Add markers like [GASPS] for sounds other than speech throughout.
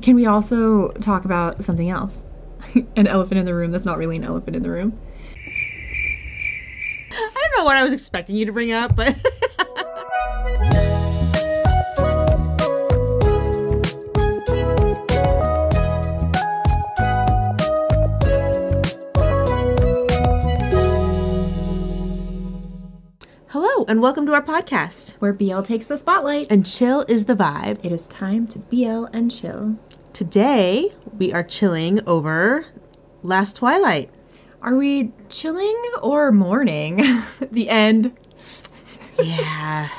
can we also talk about something else? [LAUGHS] an elephant in the room that's not really an elephant in the room. I don't know what I was expecting you to bring up, but [LAUGHS] Hello and welcome to our podcast. Where BL takes the spotlight. And chill is the vibe. It is time to BL and chill. Today we are chilling over Last Twilight. Are we chilling or mourning? [LAUGHS] the end. Yeah. [LAUGHS]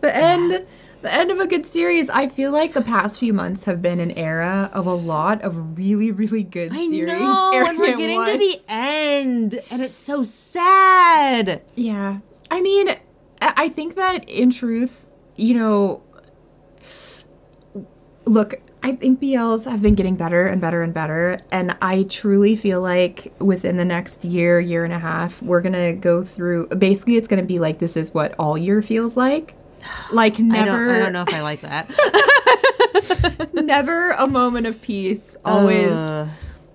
The end. The end of a good series. I feel like the past few months have been an era of a lot of really, really good I series. know, [LAUGHS] and we're getting to the end, and it's so sad. Yeah. I mean, I think that in truth, you know, look, I think BLs have been getting better and better and better. And I truly feel like within the next year, year and a half, we're going to go through basically, it's going to be like this is what all year feels like. [SIGHS] Like I never, don't, I don't know if I like that. [LAUGHS] never a moment of peace. Always, Ugh.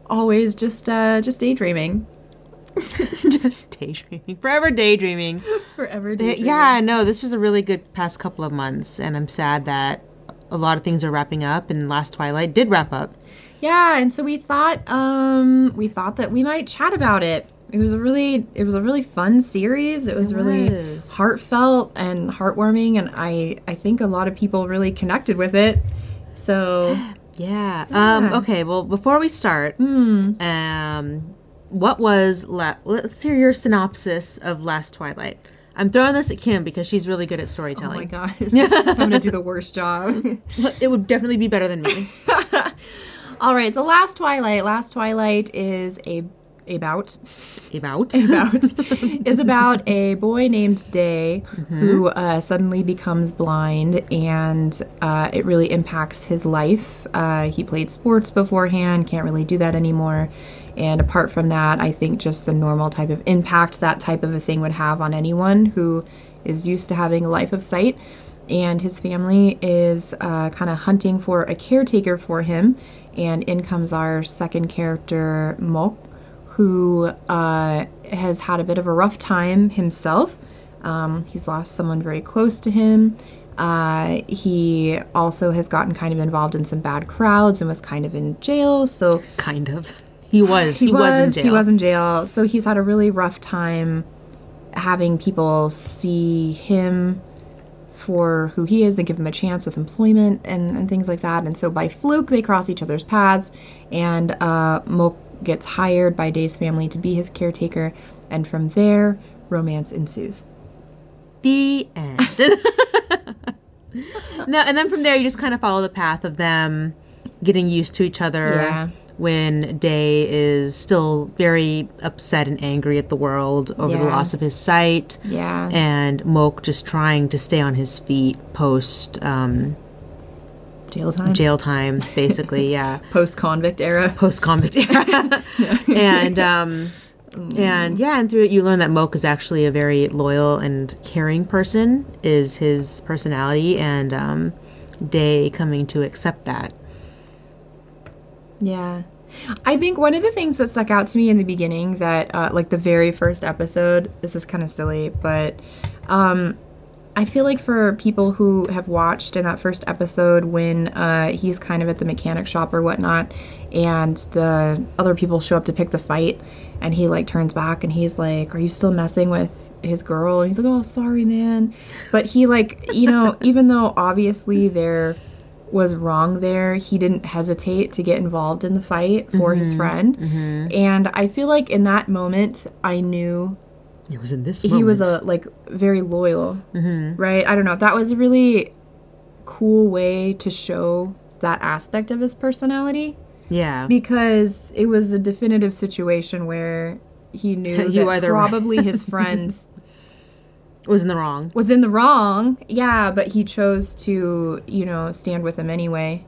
always just, uh, just daydreaming. [LAUGHS] just daydreaming, forever daydreaming. [LAUGHS] Forever Uh, daydreaming. Yeah, no, this was a really good past couple of months, and I'm sad that a lot of things are wrapping up, and Last Twilight did wrap up. Yeah, and so we thought um we thought that we might chat about it. It was a really it was a really fun series. It was It really was. heartfelt and heartwarming and I I think a lot of people really connected with it. So [GASPS] Yeah. Um. Okay. Well, before we start, hmm, um, what was la- let's hear your synopsis of Last Twilight. I'm throwing this at Kim because she's really good at storytelling. oh my gosh. [LAUGHS] I'm going to do the worst job. it would definitely be better than me. [LAUGHS] All right, so Last Twilight. Last Twilight is a about About. [LAUGHS] about is about a boy named Day who uh, suddenly becomes blind, and uh, it really impacts his life. Uh, he played sports beforehand, can't really do that anymore. And apart from that, I think just the normal type of impact that type of a thing would have on anyone who is used to having a life of sight. And his family is uh, kind of hunting for a caretaker for him. And in comes our second character, Mok, who uh, has had a bit of a rough time himself. Um, he's lost someone very close to him. Uh, he also has gotten kind of involved in some bad crowds and was kind of in jail. So kind of. He was. He, was, in jail. He was in jail. So he's had a really rough time having people see him for who he is and give him a chance with employment and, and things like that. And so by fluke, they cross each other's paths, and uh, Mok gets hired by Day's family to be his caretaker. And from there, romance ensues. the end. [LAUGHS] no, and then from there you just kind of follow the path of them getting used to each other. Yeah. When Day is still very upset and angry at the world over the loss of his sight, Yeah. and Mok just trying to stay on his feet post um, jail time. jail time, basically. yeah, [LAUGHS] Post convict era. post convict era, [LAUGHS] [LAUGHS] and um, and yeah, and through it you learn that Mok is actually a very loyal and caring person. Is his personality, and um, Day coming to accept that. Yeah. I think one of the things that stuck out to me in the beginning that, uh, like the very first episode, this is kind of silly, but um, I feel like for people who have watched in that first episode when uh, he's kind of at the mechanic shop or whatnot, and the other people show up to pick the fight, and he like turns back and he's like, Are you still messing with his girl? And he's like, Oh, sorry, man. But he, like, you know, [LAUGHS] even though obviously there was wrong there, he didn't hesitate to get involved in the fight for his mm-hmm. friend. Mm-hmm. And I feel like in that moment, I knew It was in this. he was a like very loyal, mm-hmm. right? I don't know. That was a really cool way to show that aspect of his personality yeah. because it was a definitive situation where he [LAUGHS] knew You that right- probably his [LAUGHS] friends was in the wrong. was in the wrong. Yeah, but he chose to, you know, stand with him anyway.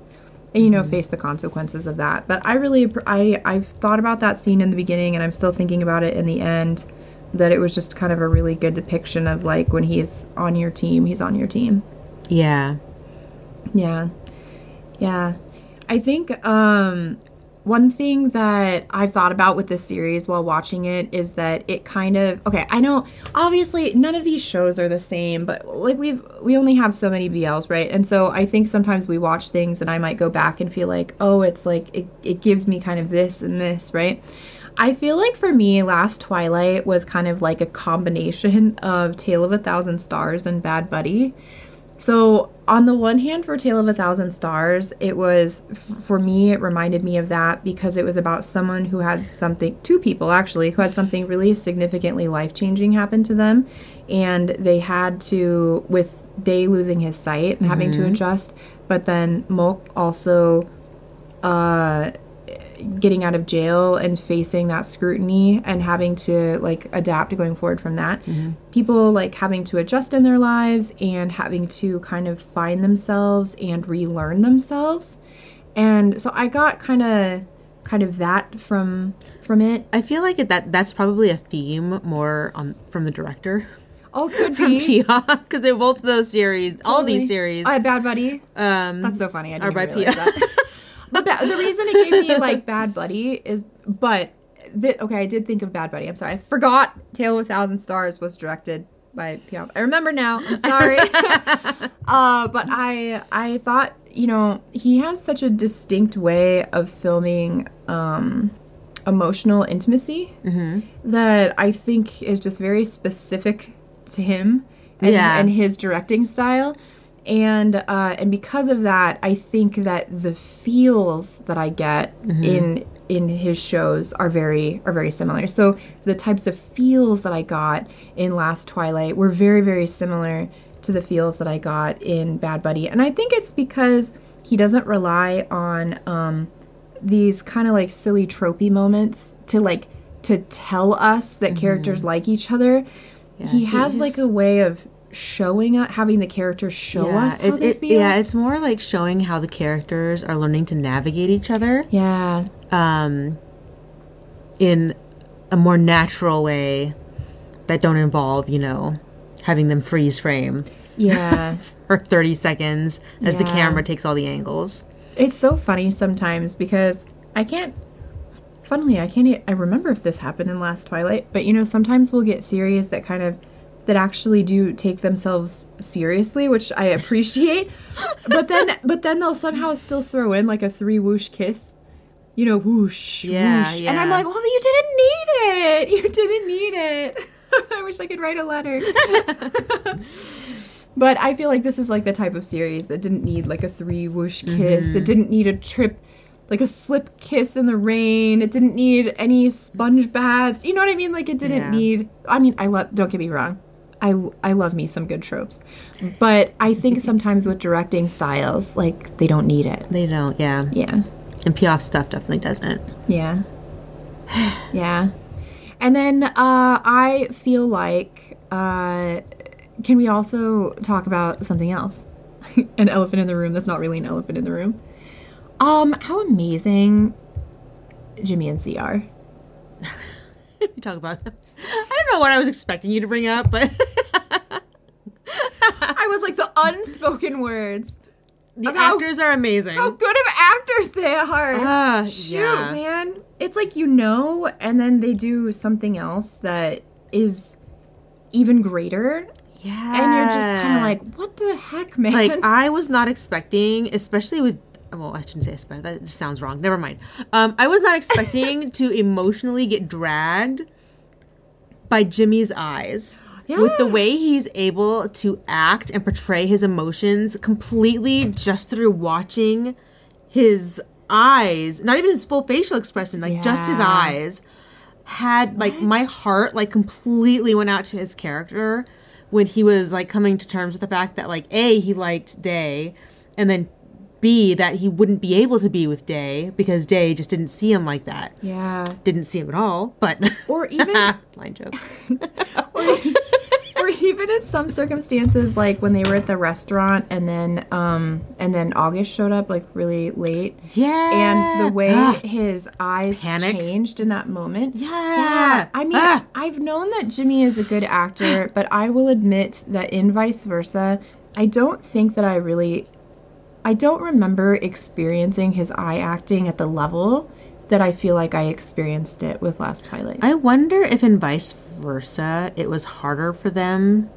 And you know, face the consequences of that. But I really I I've thought about that scene in the beginning and I'm still thinking about it in the end that it was just kind of a really good depiction of like when he's on your team, he's on your team. Yeah. Yeah. Yeah. I think um, one thing that I've thought about with this series while watching it is that it kind of okay. I know obviously none of these shows are the same, but like we've we only have so many BLs, right? And so I think sometimes we watch things and I might go back and feel like, oh, it's like it, it gives me kind of this and this, right? I feel like for me, Last Twilight was kind of like a combination of Tale of a Thousand Stars and Bad Buddy. So, on the one hand, for Tale of a Thousand Stars, it was, for me, it reminded me of that because it was about someone who had something, two people actually, who had something really significantly life changing happen to them. And they had to, with Day losing his sight and having to adjust, but then Mok also uh, getting out of jail and facing that scrutiny and having to like adapt going forward from that. People like having to adjust in their lives and having to kind of find themselves and relearn themselves. And so I got kind of kind of that from from it. I feel like it, that that's probably a theme more on from the director Oh, could [LAUGHS] from be. Pia because they're both those series. All these series. I Bad Buddy. um, That's so funny. I are didn't by even realize Pia. [LAUGHS] but ba- the reason it gave me like Bad Buddy is, but th- okay, I did think of Bad Buddy. I'm sorry, I forgot. Tale of a Thousand Stars was directed by Pia. I remember now. I'm sorry. [LAUGHS] uh, but I I thought you know he has such a distinct way of filming um, emotional intimacy that I think is just very specific to him and, Yeah. and his directing style. And uh, and because of that, I think that the feels that I get in in his shows are very are very similar. So the types of feels that I got in Last Twilight were very very similar to the feels that I got in Bad Buddy, and I think it's because he doesn't rely on um, these kind of like silly tropey moments to like to tell us that characters like each other. he he- has like a way of showing us, having the characters show yeah, us how it, they it- feel. yeah, it's more like showing how the characters are learning to navigate each other yeah, um, in a more natural way that don't involve, you know, having them freeze frame yeah. [LAUGHS] for 30 seconds as the camera takes all the angles. It's so funny sometimes because I can't. Funnily, I can't. I remember if this happened in Last Twilight, but you know, sometimes we'll get series that kind of that actually do take themselves seriously, which I appreciate. but then, [LAUGHS] but then they'll somehow still throw in like a three whoosh kiss. You know, whoosh, Yeah, whoosh. And I'm like, well, but you didn't need it. You didn't need it. [LAUGHS] I wish I could write a letter. [LAUGHS] But I feel like this is like the type of series that didn't need like a three whoosh kiss. Mm-hmm. It didn't need a trip, like a slip kiss in the rain. It didn't need any sponge baths. You know what I mean? Like it didn't Yeah. need. I mean, I love. Don't get me wrong. I I love me some good tropes, but I think [LAUGHS] sometimes with directing styles, like they don't need it. They don't, yeah. Yeah. And Piaf stuff definitely doesn't. Yeah. [SIGHS] yeah. And then uh, I feel like, uh, can we also talk about something else? [LAUGHS] an elephant in the room that's not really an elephant in the room. Um, how amazing Jimmy and Sea are. [LAUGHS] we talk about them. Know what I was expecting you to bring up, but [LAUGHS] I was like the unspoken words. the how- actors are amazing. How good of actors they are. Ah, Shoot, yeah. man. It's like you know, and then they do something else that is even greater. Yeah. And you're just kind of like, what the heck, man? like [LAUGHS] I was not expecting, especially with well, I shouldn't say expect. That just sounds wrong. Never mind. Um, I was not expecting to emotionally get dragged by Jimmy's eyes. With the way he's able to act and portray his emotions completely just through watching his eyes, not even his full facial expression, like just his eyes, had like my heart like completely went out to his character when he was like coming to terms with the fact that like A, he liked Day, and then B, that he wouldn't be able to be with Day because Day just didn't see him like that. yeah. Didn't see him at all, but [LAUGHS] Or even [LAUGHS] line joke. [LAUGHS] or, or even in some circumstances like when they were at the restaurant and then um and then August showed up like really late Yeah. and the way Ah. his eyes Panic. changed in that moment. Yeah. I mean, Ah. I've known that Jimmy is a good actor, but I will admit that in vice versa, I don't think that I really I don't remember experiencing his eye acting at the level that I feel like I experienced it with Last Twilight. I wonder if in vice versa it was harder for them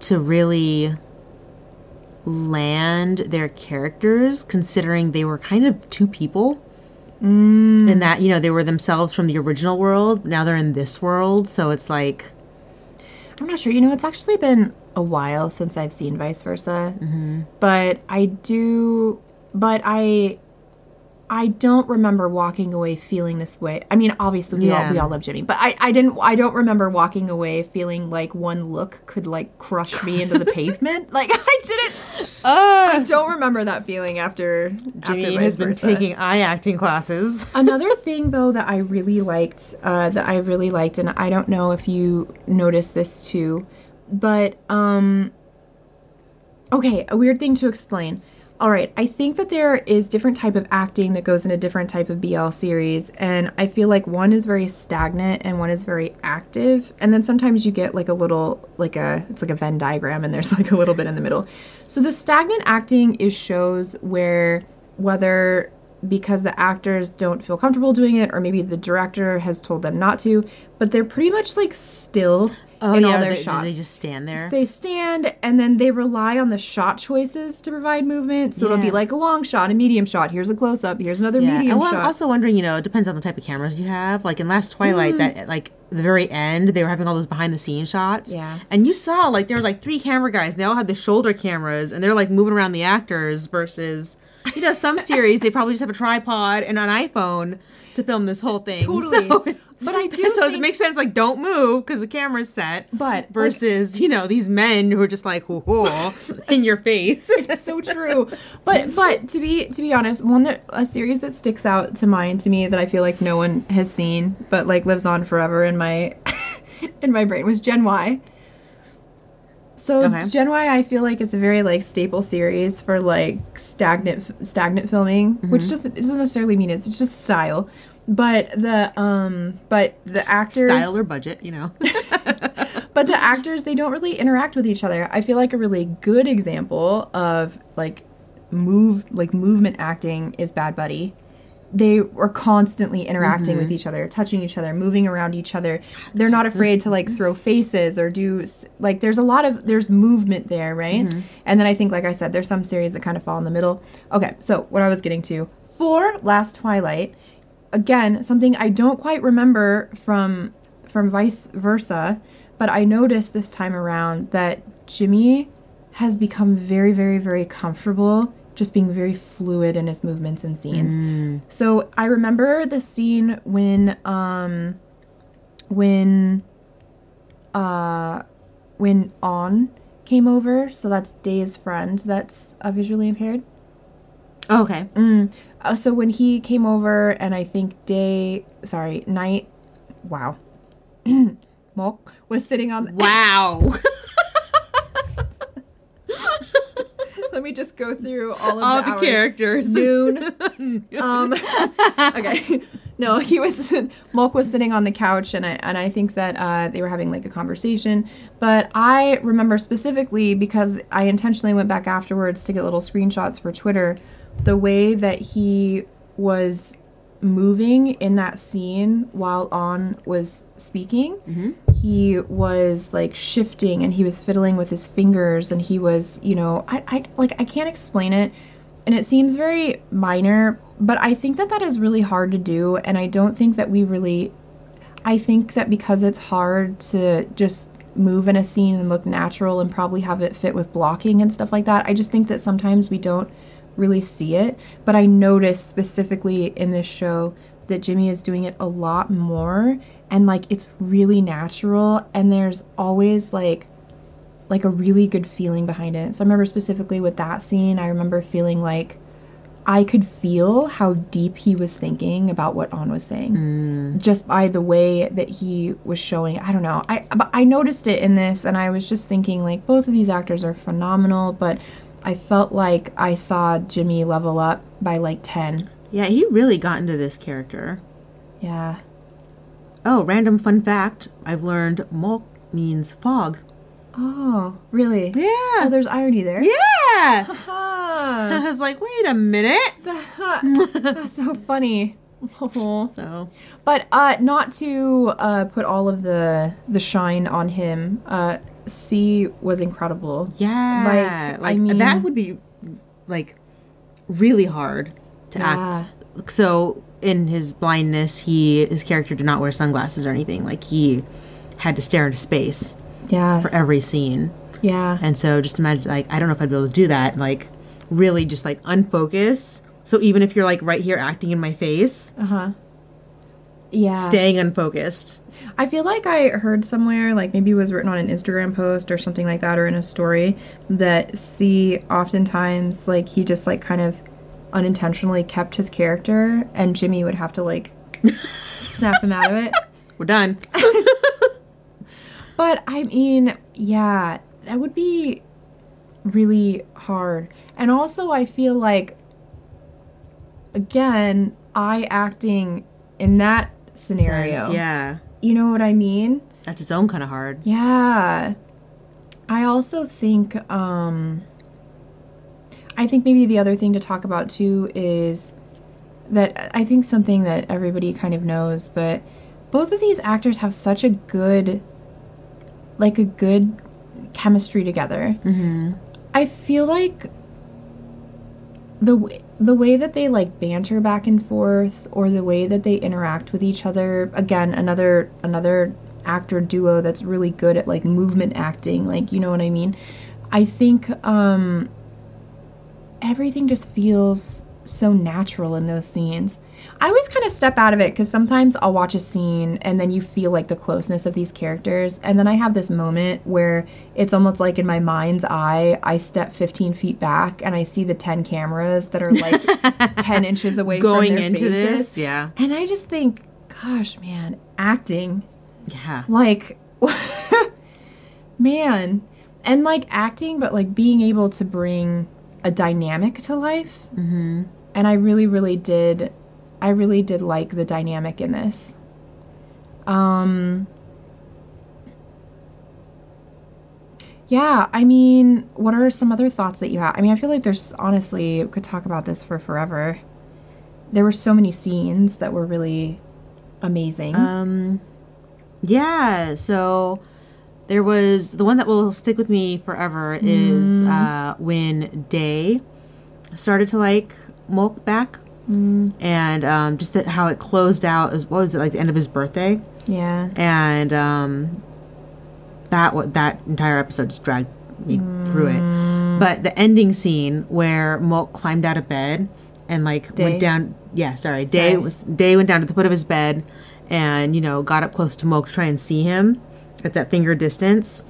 to really land their characters considering they were kind of two people. Mm. And that, you know, they were themselves from the original world. Now they're in this world. So it's like. I'm not sure. You know, it's actually been a while since I've seen vice versa. Mm-hmm. But I do. But I I don't remember walking away feeling this way. I mean, obviously we yeah. all we all love Jimmy, but I, I didn't I don't remember walking away feeling like one look could like crush me into the [LAUGHS] pavement. Like [LAUGHS] I didn't. Uh, I don't remember that feeling after Jimmy after has been versa. taking eye acting classes. [LAUGHS] Another thing though that I really liked, uh, that I really liked, and I don't know if you noticed this too, but um. Okay, a weird thing to explain all right i think that there is different type of acting that goes in a different type of bl series and i feel like one is very stagnant and one is very active and then sometimes you get like a little like a it's like a venn diagram and there's like a little bit in the middle so the stagnant acting is shows where whether because the actors don't feel comfortable doing it or maybe the director has told them not to but they're pretty much like still oh, in yeah, all their they, shots. They just stand there. They stand and then they rely on the shot choices to provide movement. So yeah. it'll be like a long shot, a medium shot. Here's a close up. Here's another yeah. medium shot. I'm also wondering, you know, it depends on the type of cameras you have. Like in Last Twilight, mm. that like the very end, they were having all those behind the scenes shots. Yeah. And you saw like there were like three camera guys. And they all had the shoulder cameras, and they're like moving around the actors versus. You know, some series they probably just have a tripod and an iPhone to film this whole thing. [LAUGHS] Totally. So, but I do. So think, it makes sense. Like, don't move because the camera's set. But versus, like, you know, these men who are just like, whoa, whoa [LAUGHS] in your face. It's so true. But but to be to be honest, one that a series that sticks out to mind to me that I feel like no one has seen, but like lives on forever in my [LAUGHS] in my brain was Gen Y. So okay. Gen Y, I feel like it's a very like staple series for like stagnant stagnant filming, mm-hmm. which just it doesn't necessarily mean it's, it's just style, but the um but the actors style or budget, you know. [LAUGHS] but the actors they don't really interact with each other. I feel like a really good example of like move like movement acting is Bad Buddy they are constantly interacting mm-hmm. with each other, touching each other, moving around each other. They're not afraid to like throw faces or do like there's a lot of there's movement there, right? Mm-hmm. And then I think like I said there's some series that kind of fall in the middle. Okay, so what I was getting to for Last Twilight, again, something I don't quite remember from from vice versa, but I noticed this time around that Jimmy has become very very very comfortable just being very fluid in his movements and scenes. Mm. So I remember the scene when um when uh when On came over, so that's Day's friend that's uh, visually impaired. Oh, okay. Mm. Uh, so when he came over and I think Day, sorry, Night, wow. [CLEARS THROAT] Mok was sitting on Wow. [LAUGHS] Let me just go through all of all the, the characters. [LAUGHS] Noon. [LAUGHS] um, okay. No, he was. Mok was sitting on the couch, and I and I think that uh, they were having like a conversation. But I remember specifically because I intentionally went back afterwards to get little screenshots for Twitter. The way that he was moving in that scene while on was speaking mm-hmm. he was like shifting and he was fiddling with his fingers and he was you know I, I like i can't explain it and it seems very minor but i think that that is really hard to do and i don't think that we really i think that because it's hard to just move in a scene and look natural and probably have it fit with blocking and stuff like that i just think that sometimes we don't really see it, but I noticed specifically in this show that Jimmy is doing it a lot more and like it's really natural and there's always like like a really good feeling behind it. So I remember specifically with that scene, I remember feeling like I could feel how deep he was thinking about what On was saying, mm. just by the way that he was showing. I don't know. I but I noticed it in this, and I was just thinking like both of these actors are phenomenal, but I felt like I saw Jimmy level up by like 10. Yeah, he really got into this character. Yeah. Oh, random fun fact I've learned Mok means fog. Oh, really? Yeah. Oh, there's irony there. Yeah. [LAUGHS] I was like, wait a minute. [LAUGHS] That's so funny. [LAUGHS] So But uh, not to uh, put all of the the shine on him. Uh, Sea was incredible. yeah, Like, like, I mean- that would be like really hard to Yeah. act. So in his blindness, he his character did not wear sunglasses or anything. Like he had to stare into space Yeah, for every scene. yeah, And so just imagine, like, I don't know if I'd be able to do that. Like, really just like unfocus. So even if you're like right here acting in my face, uh huh. Yeah, staying unfocused. I feel like I heard somewhere, like maybe it was written on an Instagram post or something like that, or in a story, that Sea oftentimes like he just like kind of unintentionally kept his character, and Jimmy would have to like [LAUGHS] snap him out of it. We're done. [LAUGHS] But I mean, yeah, that would be really hard. And also, I feel like, again, I acting in that scenario. Yeah. You know what I mean? That's its own kind of hard. Yeah. I also think, um, I think maybe the other thing to talk about too is that I think something that everybody kind of knows, but both of these actors have such a good, like a good chemistry together. Mm-hmm. I feel like the the way that they like banter back and forth, or the way that they interact with each other. Again, another another actor duo that's really good at like movement acting. Like you know what I mean. I think um, everything just feels so natural in those scenes. I always kind of step out of it because sometimes I'll watch a scene and then you feel like the closeness of these characters. And then I have this moment where it's almost like in my mind's eye, I step 15 feet back and I see the 10 cameras that are like [LAUGHS] 10 inches away Going from their into faces. this, yeah. And I just think, gosh, man, acting Yeah. like [LAUGHS] man and like acting but like being able to bring a dynamic to life Mm-hmm. and i really really did i really did like the dynamic in this. Um yeah i mean what are some other thoughts that you have i mean i feel like there's honestly we could talk about this for forever. There were so many scenes that were really amazing. Um, yeah. So there was the one that will stick with me forever is uh, when Day started to like Mok back, and um, just that how it closed out. Is what was it like the end of his birthday? yeah and um, that wa- that entire episode just dragged me through it. But the ending scene where Mok climbed out of bed and like Day? went down. Yeah, sorry, Day Sorry. was Day went down to the foot of his bed, and you know got up close to Mok to try and see him at that finger distance.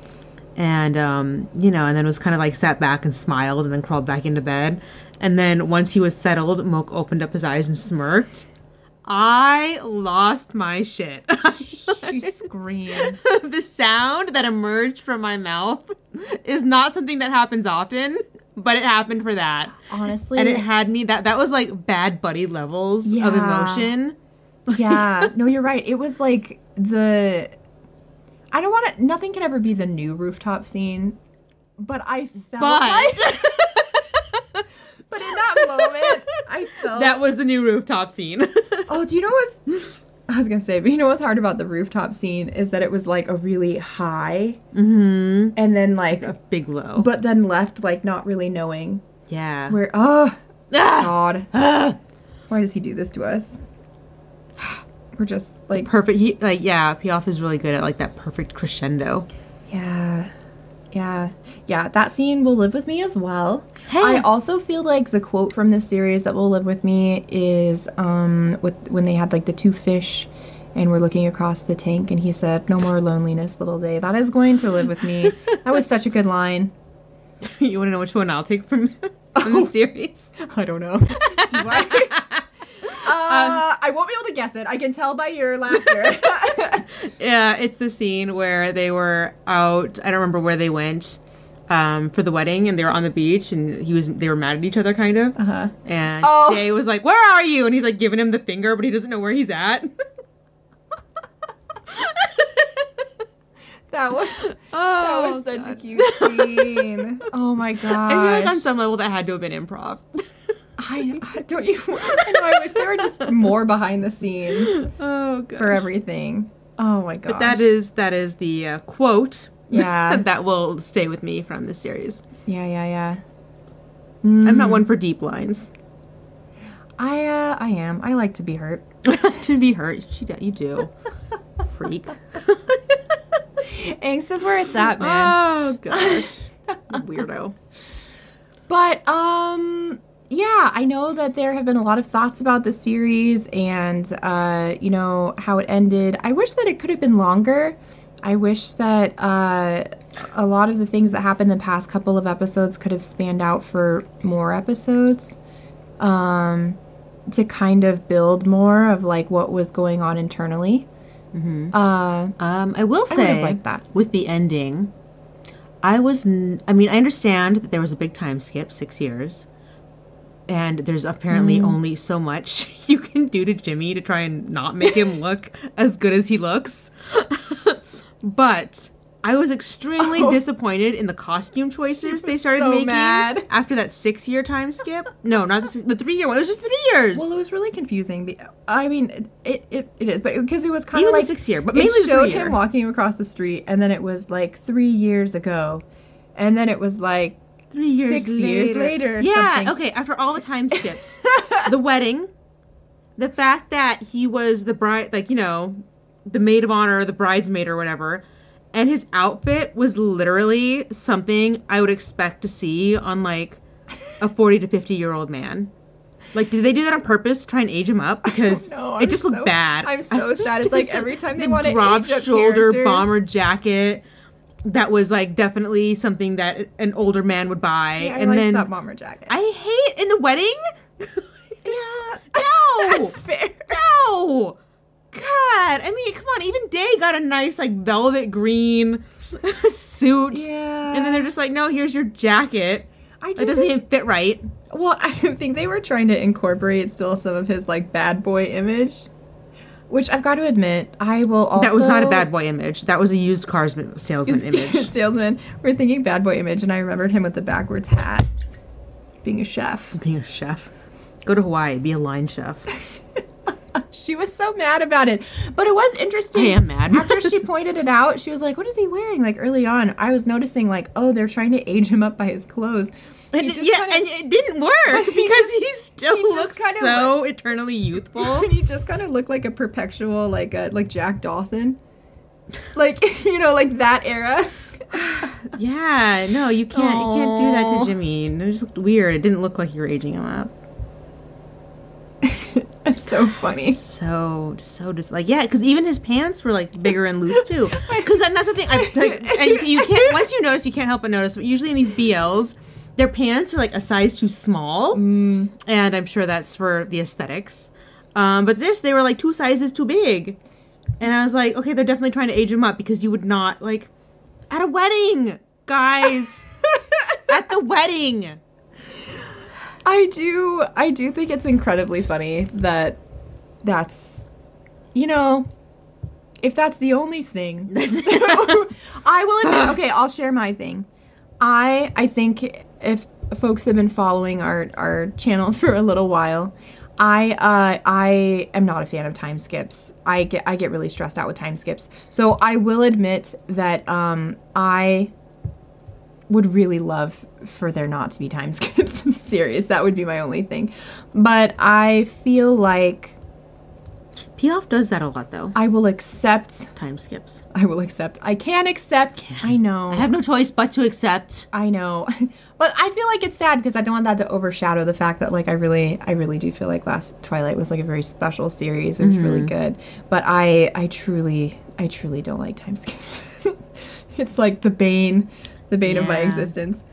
And um, you know, and then was kind of like sat back and smiled, and then crawled back into bed. And then once he was settled, Mok opened up his eyes and smirked. I lost my shit. [LAUGHS] she screamed the sound that emerged from my mouth is not something that happens often, but it happened for that. honestly And it had me that that was like bad buddy levels of Yeah. emotion. yeah no you're right it was like the i don't want to nothing can ever be the new rooftop scene but i felt But like [LAUGHS] but in that moment i felt that was the new rooftop scene. [LAUGHS] oh do you know what's i was gonna say but you know what's hard about the rooftop scene is that it was like a really high mm-hmm. and then like A big low. but then left like not really knowing yeah. where oh Ah! god Ah! why does he do this to us we're just like Perfect. He like yeah. Piaf is really good at like that perfect crescendo. Yeah. Yeah. Yeah, that scene will live with me as well. Hey. I also feel like the quote from this series that will live with me is um with when they had like the two fish and we're looking across the tank and he said, No more loneliness, little day. That is going to live with me. [LAUGHS] that was such a good line. you want to know which one I'll take from, from the series? I don't know. [LAUGHS] Do I? [LAUGHS] Uh, I won't be able to guess it. I can tell by your laughter. [LAUGHS] [LAUGHS] Yeah, it's the scene where they were out. I don't remember where they went um, for the wedding, and they were on the beach, and he was they were mad at each other, kind of. uh-huh. And Oh. Jay was like, "Where are you?" And he's like giving him the finger, but he doesn't know where he's at. [LAUGHS] That was oh, that was such a cute scene. Oh my god! I feel like on some level that had to have been improv. I, I don't you. I know. I wish there were just more behind the scenes [LAUGHS] oh god. for everything. Oh my god! But that is that is the uh, quote. Yeah. [LAUGHS] that will stay with me from the series. Yeah, yeah, yeah. I'm not one for deep lines. I uh, I am. I like to be hurt. [LAUGHS] to be hurt, she you do, freak. Angst is where it's at, man. Oh gosh, weirdo. But um yeah, I know that there have been a lot of thoughts about the series and uh you know how it ended. I wish that it could have been longer. I wish that uh a lot of the things that happened in the past couple of episodes could have spanned out for more episodes. Um to kind of build more of like what was going on internally. Uh Um, I will I say liked that. with the ending, I was. N- I mean, I understand that there was a big time skip, six years, and there's apparently Mm. only so much [LAUGHS] you can do to Jimmy to try and not make him [LAUGHS] look as good as he looks. [LAUGHS] but I was extremely disappointed in the costume choices they Oh. started so making mad. after that six year time skip. No, not the, six- the three year one. It was just three years. Well, it was really confusing. I mean, it it, it is, but because it was kind of like six year, but it mainly the showed him walking across the street, and then it was like three years ago, and then it was like Three years six years later. Yeah, something. okay, after all the time [LAUGHS] skips. the wedding, the fact that he was the bride, like, you know, the maid of honor, or the bridesmaid or whatever, and his outfit was literally something I would expect to see on, like, a 40 to 50 year old man. Like, did they do that on purpose to try and age him up? Because know. it just looked bad. I'm [LAUGHS] so sad. It's like every time they the drop age up shoulder characters. bomber jacket that was like definitely something that an older man would buy. Yeah, I and then that bomber jacket. I hate in the wedding. [LAUGHS] yeah, [LAUGHS] No, that's fair. no. God, I mean, come on. Even Day got a nice like velvet green [LAUGHS] suit, Yeah, and then they're just like, no, here's your jacket. I do It doesn't think- even fit right. Well, I think they were trying to incorporate still some of his like bad boy image, which I've got to admit, I will also. that was not a bad boy image. That was a used cars salesman [LAUGHS] image. salesman. We're thinking bad boy image, and I remembered him with the backwards hat, being a chef. Being a chef. Go to Hawaii, be a line chef. [LAUGHS] She was so mad about it, but it was interesting. I am mad. [LAUGHS] After she pointed it out, she was like, "What is he wearing?" Like early on, I was noticing like, "Oh, they're trying to age him up by his clothes." He And, just yeah, kinda- and it didn't work he because just- he still he looks kinda so eternally youthful. [LAUGHS] he just kind of looked like a perpetual like uh, like Jack Dawson, like [LAUGHS] you know, like that era. [SIGHS] yeah, no, you can't. You can't do that to Jimmy. It just looked weird. It didn't look like you were aging him up. [LAUGHS] It's so funny. So so just like yeah, because even his pants were like bigger and loose too. Because that's the thing. I, like, and you, you can't once you notice, you can't help but notice. But usually in these BLs, their pants are like a size too small, Mm. and I'm sure that's for the aesthetics. Um, but this, they were like two sizes too big, and I was like, okay, they're definitely trying to age him up because you would not like at a wedding, guys. [LAUGHS] at the wedding. I do I do think it's incredibly funny that that's you know if that's the only thing [LAUGHS] [LAUGHS] I will admit okay I'll share my thing I I think if folks have been following our our channel [LAUGHS] for a little while I uh I am not a fan of time skips. I get I get really stressed out with time skips. So I will admit that um I would really love for there not to be time [LAUGHS] skips in the series. That would be my only thing. But I feel like Piaf does that a lot though. I will accept. Time skips. I will accept. I can accept. I know. I have no choice but to accept. I know. [LAUGHS] But I feel like it's sad because I don't want that to overshadow the fact that like I really I really do feel like last Twilight was like a very special series. It was really good. But I I truly I truly don't like time skips. [LAUGHS] it's like the bane the bane of my existence.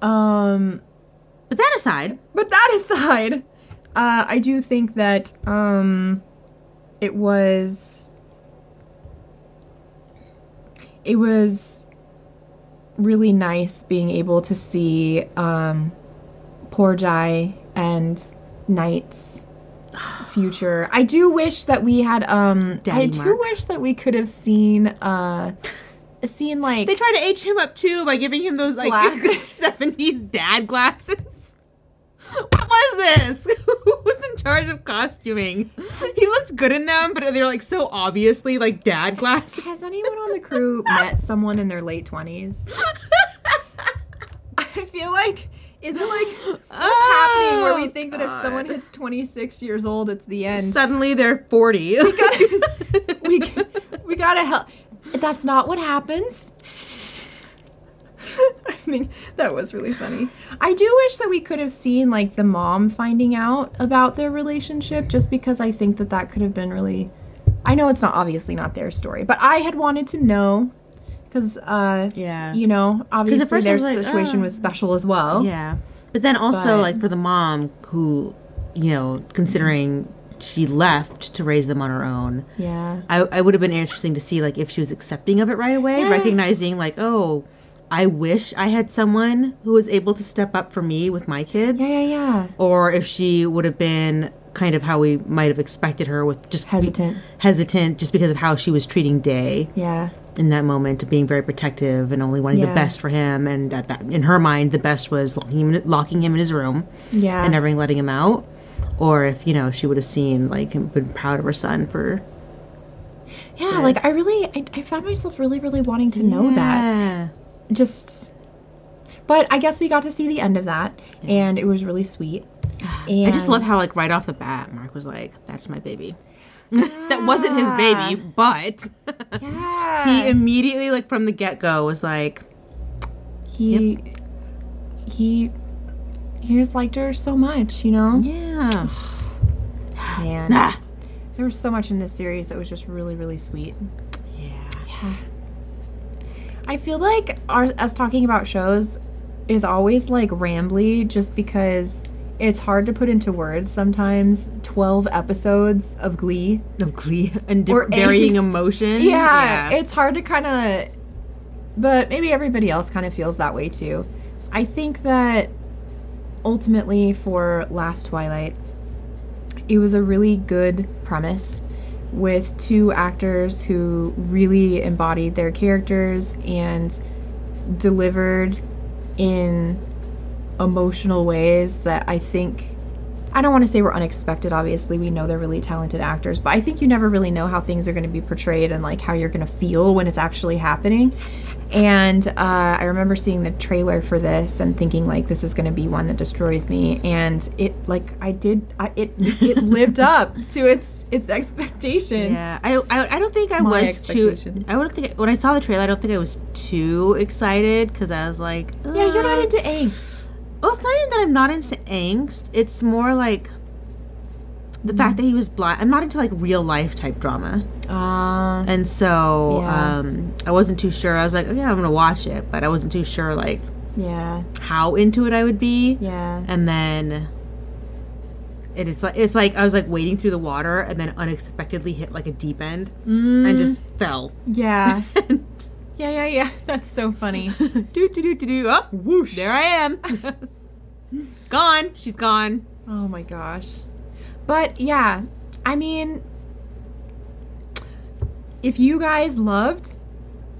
Um But that aside, but that aside, uh, I do think that um, it was it was really nice being able to see um, Poor Jai and Night's [SIGHS] future. I do wish that we had um I do Mark. wish that we could have seen uh seen like They tried to age him up too by giving him those like Glasses. [LAUGHS] seventies dad glasses. What was this? [LAUGHS] Who was in charge of costuming? He looks good in them, but they're like so obviously like dad glasses. has anyone on the crew [LAUGHS] met someone in their late 20s? [LAUGHS] I feel like is it like what's oh, happening where we think that if someone hits 26 years old it's the end? Suddenly they're forty. we we gotta help. That's not what happens. [LAUGHS] I think that was really funny. I do wish that we could have seen like the mom finding out about their relationship, just because I think that that could have been really. I know it's not obviously not their story, but I had wanted to know because, uh, Yeah. you know, obviously I their was like, situation oh. was special as well. Yeah. But then also But- like for the mom who, you know, considering she left to raise them on her own. Yeah. I, I would have been interesting to see like if she was accepting of it right away, Yeah. recognizing like, oh, I wish I had someone who was able to step up for me with my kids. Yeah, yeah, yeah. Or if she would have been kind of how we might have expected her with just be- Hesitant. hesitant just because of how she was treating Day Yeah. in that moment, of being very protective and only wanting Yeah. the best for him. And at that, in her mind, the best was locking him, in- locking him in his room Yeah. and never letting him out. Or if you know she would have seen like and been proud of her son for Yeah, like I really, I, I found myself really, really wanting to know that. Yeah. just but i guess we got to see the end of that and it was really sweet and I just love how like right off the bat, Mark was like, "That's my baby." [LAUGHS] that wasn't his baby, but [LAUGHS] yeah, he immediately like from the get go was like, he he he just liked her so much you know "Yeah, [SIGHS] man ah, [SIGHS] there was so much in this series that was just really really sweet Yeah. yeah." I feel like our, us talking about shows is always like rambly just because it's hard to put into words sometimes 12 episodes of glee. Of glee and di- varying emotion. yeah, it's hard to kind of but maybe everybody else kind of feels that way too. I think that ultimately for last twilight it was a really good premise with two actors who really embodied their characters and delivered in emotional ways that I think I don't want to say were unexpected. Obviously, we know they're really talented actors, but I think you never really know how things are going to be portrayed and like how you're going to feel when it's actually happening. And uh, I remember seeing the trailer for this and thinking like this is going to be one that destroys me, and it like I did I, it it [LAUGHS] lived up to its its expectations. Yeah, I, I, I don't think I My was too. I don't think when I saw the trailer, I don't think I was too excited because I was like, Yeah, you're not into angst. Well, it's not even that I'm not into angst. It's more like the fact that he was blind. I'm not into like real life type drama, Uh, and so Yeah. um, I wasn't too sure. I was like, oh, yeah, I'm gonna watch it, but I wasn't too sure like yeah, how into it I would be. yeah. And then it is like it's like I was like wading through the water, and then unexpectedly hit like a deep end and just fell. Yeah. [LAUGHS] And Yeah, yeah, yeah. [LAUGHS] That's so funny. [LAUGHS] do do do do do up whoosh there I am [LAUGHS] gone she's gone Oh my gosh. But yeah, I mean, if you guys loved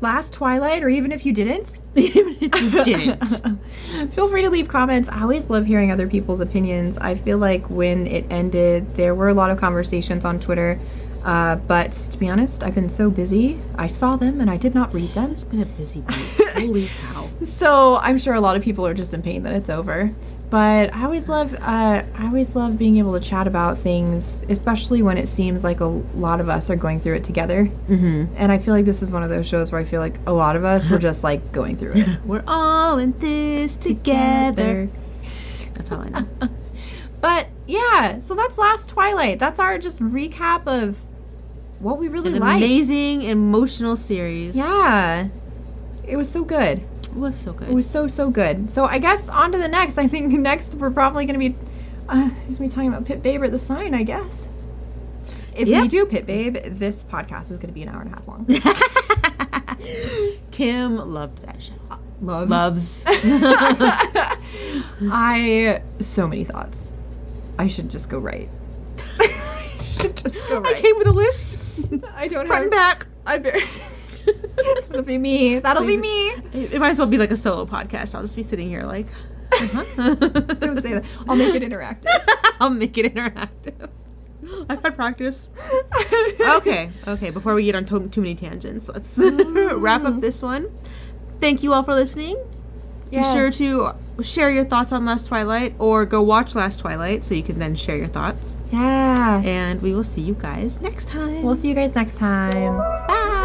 Last Twilight, or even if you didn't, even if you didn't feel free to leave comments. I always love hearing other people's opinions. I feel like when it ended, there were a lot of conversations on Twitter. Uh, but to be honest, I've been so busy. I saw them and I did not read them. it's been a busy week [LAUGHS] holy cow So I'm sure a lot of people are just in pain that it's over. But I always love, uh, I always love being able to chat about things, especially when it seems like a lot of us are going through it together. Mm-hmm. And I feel like this is one of those shows where I feel like a lot of us were [LAUGHS] just like going through it [LAUGHS] we're all in this together that's all I know But yeah, so that's Last Twilight. That's our just recap of what we really an liked. amazing emotional series Yeah, it was so good. it was so good It was so so good. So I guess on to the next. I think [LAUGHS] next we're probably going to be, uh, he's gonna be talking about Pit Babe or the Sign. I guess. If Yep. we do Pit Babe, this podcast is going to be an hour and a half long. [LAUGHS] Kim loved that show Love. loves [LAUGHS] I so many thoughts. I should just go right. should just go right. I came with a list, I don't front and have. back. I bear. [LAUGHS] That'll be me. That'll be me. It, it might as well be like a solo podcast. I'll just be sitting here like. uh-huh. Don't say that. I'll make it interactive. [LAUGHS] I'll make it interactive. I've had practice. Okay, okay. Before we get on to- too many tangents, let's [LAUGHS] wrap up this one. Thank you all for listening. Be sure to share your thoughts on Last Twilight or go watch Last Twilight so you can then share your thoughts. Yeah. And we will see you guys next time. We'll see you guys next time. Bye.